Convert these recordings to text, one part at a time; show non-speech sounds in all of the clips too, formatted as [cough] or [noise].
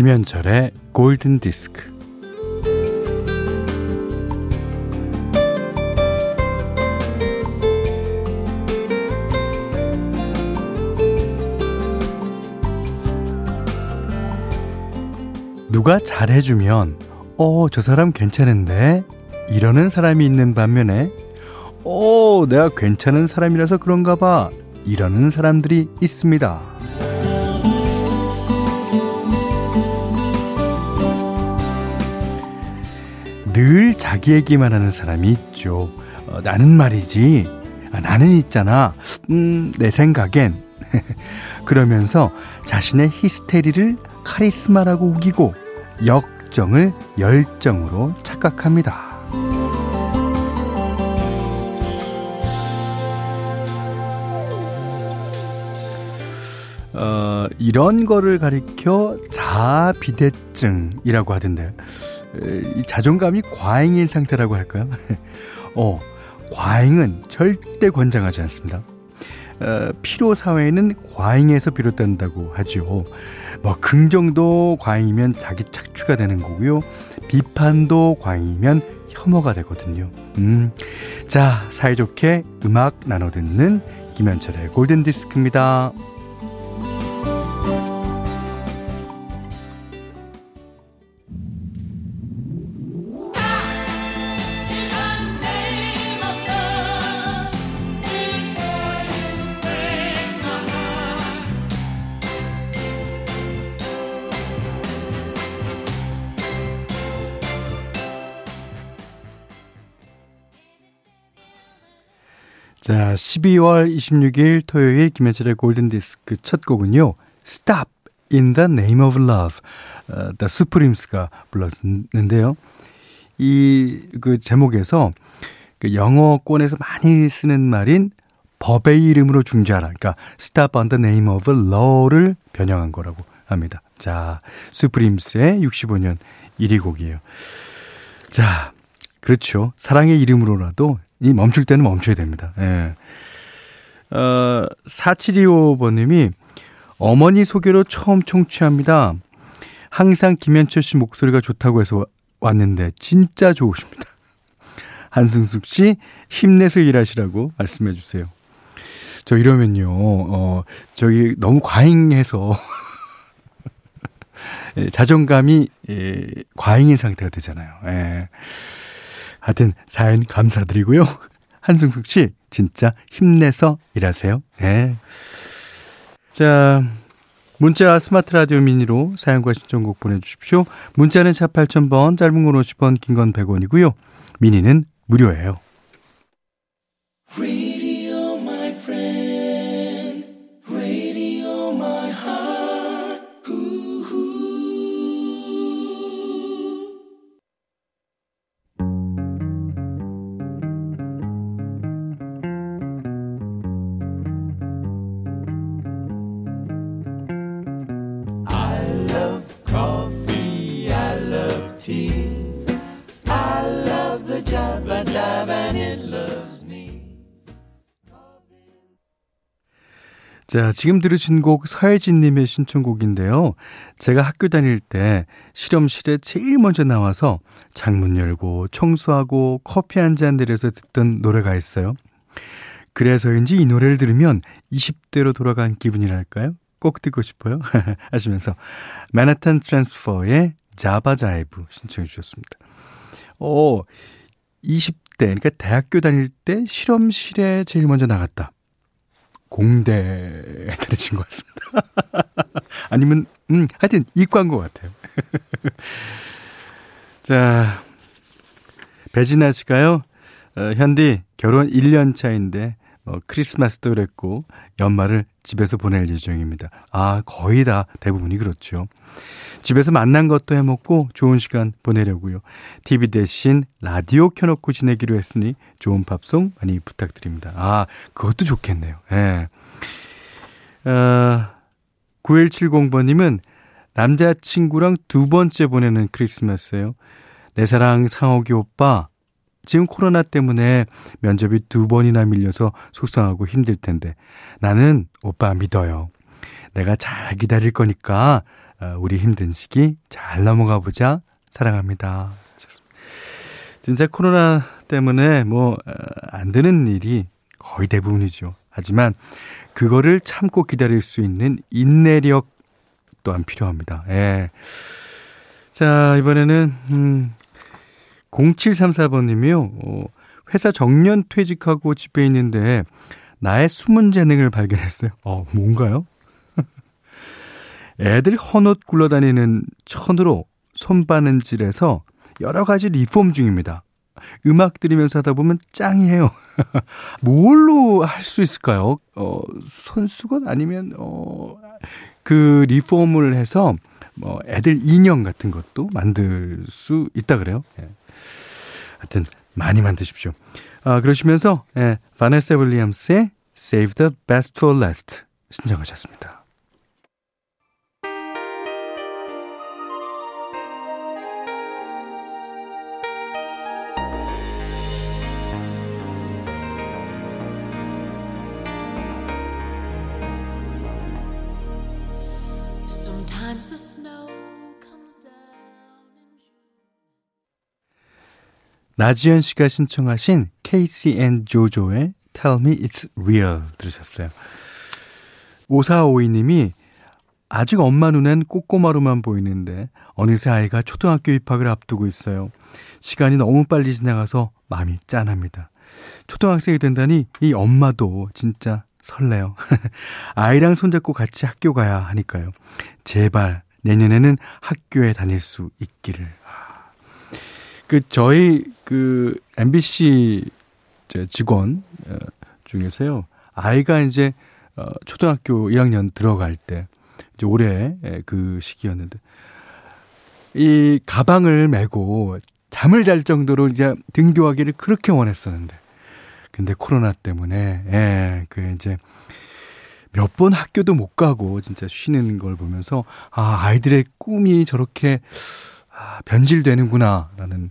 김현철의 골든 디스크. 누가 잘해주면, 어, 저 사람 괜찮은데? 이러는 사람이 있는 반면에, 어, 내가 괜찮은 사람이라서 그런가 봐. 이러는 사람들이 있습니다. 늘 자기 얘기만 하는 사람이 있죠. 어, 나는 말이지. 아, 나는 있잖아. 음, 내 생각엔. [laughs] 그러면서 자신의 히스테리를 카리스마라고 우기고 역정을 열정으로 착각합니다. 어, 이런 거를 가리켜 자비대증이라고 하던데 이 자존감이 과잉인 상태라고 할까요? [laughs] 어, 과잉은 절대 권장하지 않습니다. 어, 피로 사회는 과잉에서 비롯된다고 하죠. 뭐 긍정도 과잉이면 자기 착취가 되는 거고요. 비판도 과잉이면 혐오가 되거든요. 음, 자 사이좋게 음악 나눠 듣는 김현철의 골든 디스크입니다. 자, 12월 26일 토요일 김현철의 골든디스크 첫 곡은요. Stop in the Name of Love. 어, The Supremes가 불렀는데요. 이 그 제목에서 그 영어권에서 많이 쓰는 말인 법의 이름으로 중재하라. 그러니까 Stop on the Name of Law를 변형한 거라고 합니다. 자, Supremes의 65년 1위 곡이에요. 자, 그렇죠. 사랑의 이름으로라도 이 멈출 때는 멈춰야 됩니다. 예. 어, 4725번님이 어머니 소개로 처음 청취합니다. 항상 김현철 씨 목소리가 좋다고 해서 왔는데 진짜 좋으십니다. [laughs] 한승숙 씨 힘내서 일하시라고 말씀해 주세요. 저 이러면요, 어, 저기 너무 과잉해서 [laughs] 예, 자존감이 예, 과잉인 상태가 되잖아요. 예. 하여튼 사연 감사드리고요. [laughs] 한승숙 씨 진짜 힘내서 일하세요. 네. 자, 문자 스마트 라디오 미니로 사연과 신청곡 보내주십시오. 문자는 샵 8000번, 짧은 건 50원, 긴 건 100원이고요. 미니는 무료예요. 자, 지금 들으신 곡 서혜진님의 신청곡인데요. 제가 학교 다닐 때 실험실에 제일 먼저 나와서 창문 열고 청소하고 커피 한 잔 내려서 듣던 노래가 있어요. 그래서인지 이 노래를 들으면 20대로 돌아간 기분이랄까요? 꼭 듣고 싶어요. [laughs] 하시면서 맨하탄 트랜스퍼의 자바자이브 신청해 주셨습니다. 오, 20대, 그러니까 대학교 다닐 때 실험실에 제일 먼저 나갔다. 공대에 [laughs] 다니신 것 같습니다. [laughs] 아니면, 음, 하여튼 이과인 것 같아요. [laughs] 자, 배진아 씨가요, 어, 현디 결혼 1년 차인데, 어, 크리스마스도 그랬고, 연말을 집에서 보낼 예정입니다. 아, 거의 다 대부분이 그렇죠. 집에서 만난 것도 해먹고 좋은 시간 보내려고요. TV 대신 라디오 켜놓고 지내기로 했으니 좋은 팝송 많이 부탁드립니다. 아, 그것도 좋겠네요. 예. 어, 9170번님은 남자친구랑 두 번째 보내는 크리스마스예요. 내 사랑 상옥이 오빠. 지금 코로나 때문에 면접이 두 번이나 밀려서 속상하고 힘들 텐데 나는 오빠 믿어요. 내가 잘 기다릴 거니까 어, 우리 힘든 시기 잘 넘어가 보자. 사랑합니다. 진짜 코로나 때문에 뭐, 어, 안 되는 일이 거의 대부분이죠. 하지만 그거를 참고 기다릴 수 있는 인내력 또한 필요합니다. 예. 자, 이번에는, 음, 0734번 님이요. 어, 회사 정년 퇴직하고 집에 있는데 나의 숨은 재능을 발견했어요. 어, 뭔가요? [laughs] 애들 헌옷 굴러다니는 천으로 손바느질해서 여러 가지 리폼 중입니다. 음악 들으면서 하다 보면 짱이에요. [laughs] 뭘로 할 수 있을까요? 어, 손수건 아니면, 어, 그 리폼을 해서 뭐 애들 인형 같은 것도 만들 수 있다 그래요. 예. 하여튼 많이 만드십시오. 아, 그러시면서 예, 바네스 윌리엄스의 Save the Best for Last 신청하셨습니다. 나지연 씨가 신청하신 앤 조조의 Tell Me It's Real 들으셨어요. 5452님이 아직 엄마 눈엔 꼬꼬마로만 보이는데 어느새 아이가 초등학교 입학을 앞두고 있어요. 시간이 너무 빨리 지나가서 마음이 짠합니다. 초등학생이 된다니 이 엄마도 진짜 설레요. [laughs] 아이랑 손잡고 같이 학교 가야 하니까요. 제발 내년에는 학교에 다닐 수 있기를. 그 저희 그 MBC 직원 어, 중에서요 아이가 이제 어 초등학교 1학년 들어갈 때 이제 올해 그 시기였는데 이 가방을 메고 잠을 잘 정도로 이제 등교하기를 그렇게 원했었는데 근데 코로나 때문에 예, 그 이제 몇 번 학교도 못 가고 진짜 쉬는 걸 보면서 아 아이들의 꿈이 저렇게 아, 변질되는구나라는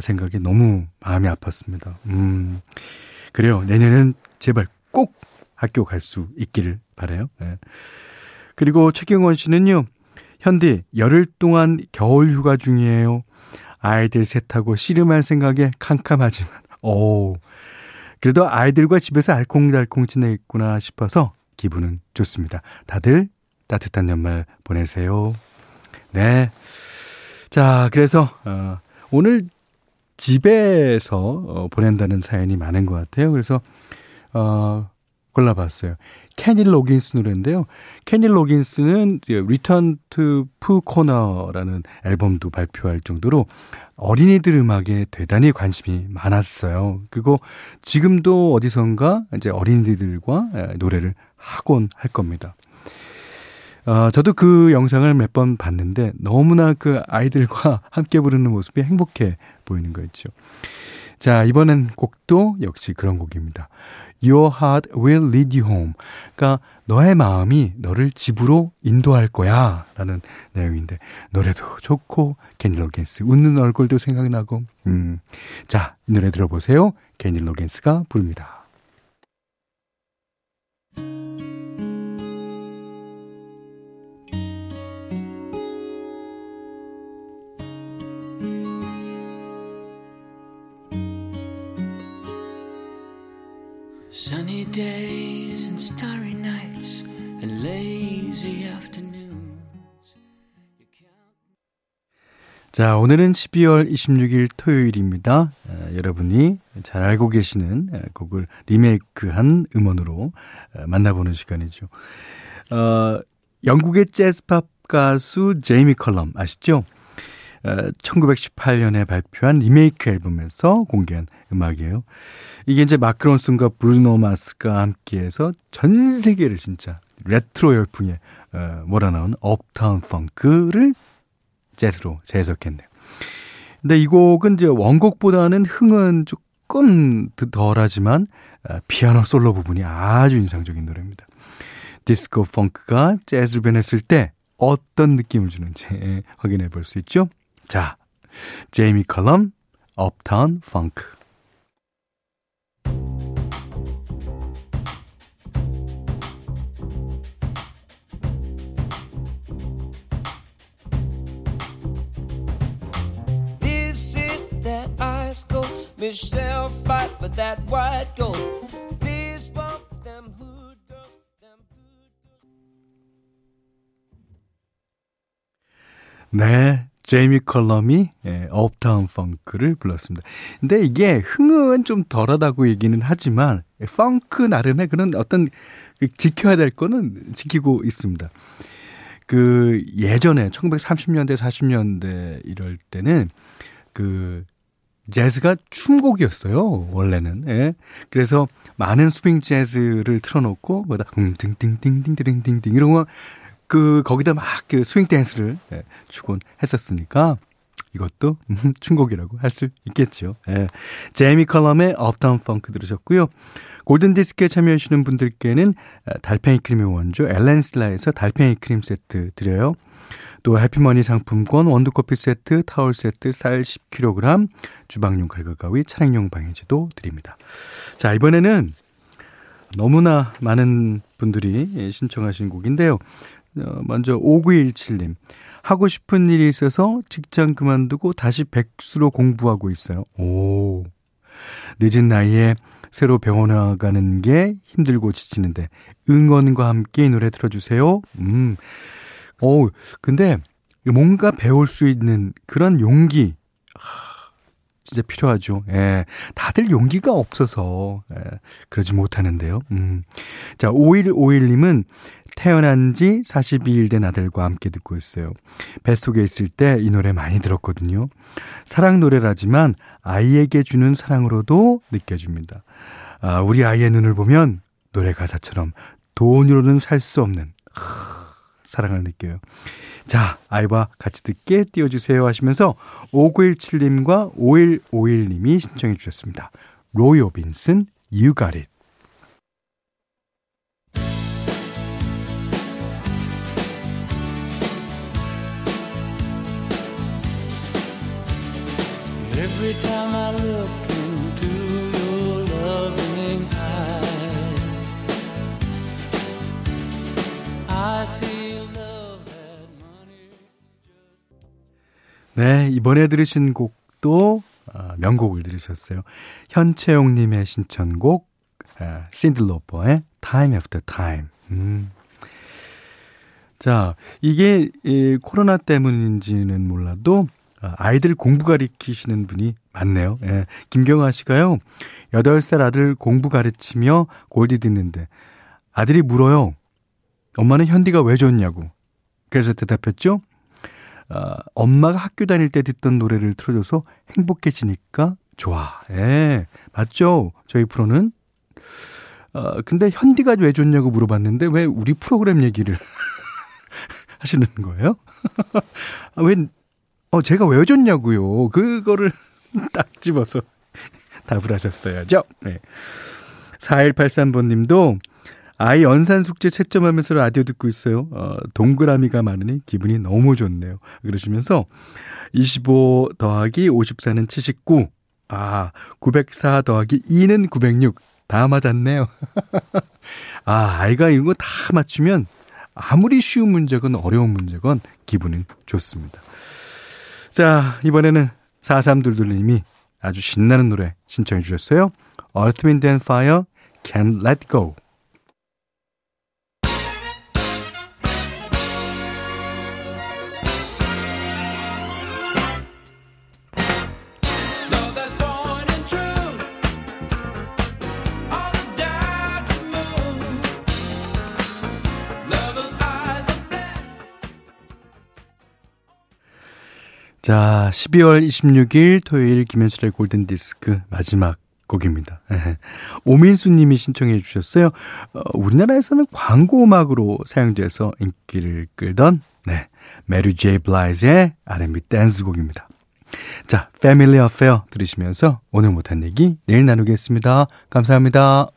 생각이 너무 마음이 아팠습니다. 음, 그래요. 내년엔 제발 꼭 학교 갈 수 있기를 바래요. 네. 그리고 최경원 씨는요. 현디 열흘 동안 겨울 휴가 중이에요. 아이들 셋하고 씨름할 생각에 캄캄하지만 오 그래도 아이들과 집에서 알콩달콩 지내겠구나 싶어서 기분은 좋습니다. 다들 따뜻한 연말 보내세요. 네. 자, 그래서, 어, 오늘 집에서 어, 보낸다는 사연이 많은 것 같아요. 그래서, 어, 골라봤어요. 케니 로긴스 노래인데요. 케니 로긴스는 Return to Pooh Corner라는 앨범도 발표할 정도로 어린이들 음악에 대단히 관심이 많았어요. 그리고 지금도 어디선가 이제 어린이들과 노래를 하곤 할 겁니다. 어, 저도 그 영상을 몇 번 봤는데 너무나 그 아이들과 [laughs] 함께 부르는 모습이 행복해 보이는 거 있죠. 자, 이번엔 곡도 역시 그런 곡입니다. Your heart will lead you home. 그러니까 너의 마음이 너를 집으로 인도할 거야. 라는 내용인데, 노래도 좋고, 케니 로겐스 웃는 얼굴도 생각나고, 음. 자, 이 노래 들어보세요. 케니 로겐스가 부릅니다. Sunny days and starry nights and lazy afternoons. 자, 오늘은 12월 26일 토요일입니다. 에, 여러분이 잘 알고 계시는 에, 곡을 리메이크한 음원으로 에, 만나보는 시간이죠. 어, 영국의 재즈팝 가수 제이미 컬럼 아시죠? 1918년에 발표한 리메이크 앨범에서 공개한 음악이에요. 이게 이제 마크 론슨과 브루노 마스가 함께해서 전 세계를 진짜 레트로 열풍에 어, 몰아넣은 Uptown Funk를 재즈로 재해석했네요. 근데 이 곡은 이제 원곡보다는 흥은 조금 덜하지만 어, 피아노 솔로 부분이 아주 인상적인 노래입니다. 디스코 펑크가 재즈로 변했을 때 어떤 느낌을 주는지 확인해 볼 수 있죠. 자, 제이미 컬럼, Uptown Funk. Michelle fight for that white gold. This bump them them 네, 제이미 컬럼이 예, 업타운 펑크를 불렀습니다. 근데 이게 흥은 좀 덜하다고 얘기는 하지만 예, 펑크 나름의 그런 어떤 그 지켜야 될 거는 지키고 있습니다. 그 예전에 1930년대 40년대 이럴 때는 그 재즈가 춤곡이었어요 원래는 예. 그래서 많은 스윙 재즈를 틀어놓고 뭐다 흥 띵띵띵띵띵띵띵 이런 거 그 거기다 막 그 스윙 댄스를 예, 추곤 했었으니까 이것도 [laughs] 춤곡이라고 할 수 있겠죠. 예. 제이미 컬럼의 Uptown Funk 들으셨고요. 골든디스크에 참여하시는 분들께는 달팽이 크림의 원조 엘렌슬라에서 달팽이 크림 세트 드려요. 또 해피머니 상품권, 원두커피 세트, 타월 세트, 쌀 10kg, 주방용 칼과 가위, 차량용 방해제도 드립니다. 자, 이번에는 너무나 많은 분들이 신청하신 곡인데요. 어, 먼저 5917님. 하고 싶은 일이 있어서 직장 그만두고 다시 백수로 공부하고 있어요. 오. 늦은 나이에 새로 병원 가는 게 힘들고 지치는데 응원과 함께 이 노래 들어주세요. 음. 어 근데 뭔가 배울 수 있는 그런 용기. 진짜 필요하죠. 예. 다들 용기가 없어서, 예, 그러지 못하는데요. 음. 자, 5151님은 태어난 지 42일 된 아들과 함께 듣고 있어요. 뱃속에 있을 때 이 노래 많이 들었거든요. 사랑 노래라지만 아이에게 주는 사랑으로도 느껴집니다. 아, 우리 아이의 눈을 보면 노래 가사처럼 돈으로는 살 수 없는 사랑을 느껴요. 자, 아이와 같이 듣게 띄워주세요 하시면서 5917님과 5151님이 신청해 주셨습니다. 로이 오빈슨, You Got It. Every time I look into your loving eyes, I see love that money. 네, 이번에 들으신 곡도 아, 명곡을 들으셨어요. 현채용님의 신청곡, 아, 신들로퍼의 Time After Time. 음. 자, 이게 이, 코로나 때문인지는 몰라도 아, 아이들 공부 가르치시는 분이 많네요. 예. 김경아 씨가요. 8살 아들 공부 가르치며 골디 듣는데 아들이 물어요. 엄마는 현디가 왜 좋냐고. 그래서 대답했죠. 어, 엄마가 학교 다닐 때 듣던 노래를 틀어줘서 행복해지니까 좋아. 예. 맞죠? 저희 프로는. 어, 근데 현디가 왜 좋냐고 물어봤는데 왜 우리 프로그램 얘기를 [laughs] 하시는 거예요? [laughs] 아, 왜 어, 제가 왜 줬냐고요. 그거를 [laughs] 딱 집어서 [laughs] 답을 하셨어야죠. 네. 4183번 님도 아이 연산 숙제 채점하면서 라디오 듣고 있어요. 어, 동그라미가 많으니 기분이 너무 좋네요. 그러시면서 25 더하기 54는 79. 아, 904 더하기 2는 906. 다 맞았네요. [laughs] 아, 아이가 이런 거 다 맞추면 아무리 쉬운 문제건 어려운 문제건 기분은 좋습니다. 자, 이번에는 4322님이 아주 신나는 노래 신청해 주셨어요. Earth, Wind and Fire, Can't Let Go. 자, 12월 26일 토요일 김현철의 골든 디스크 마지막 곡입니다. 오민수 님이 신청해 주셨어요. 어, 우리나라에서는 광고 음악으로 사용돼서 인기를 끌던 네, 메리 제이 블라이즈의 R&B 댄스 곡입니다. 자, Family Affair 들으시면서 오늘 못한 얘기 내일 나누겠습니다. 감사합니다.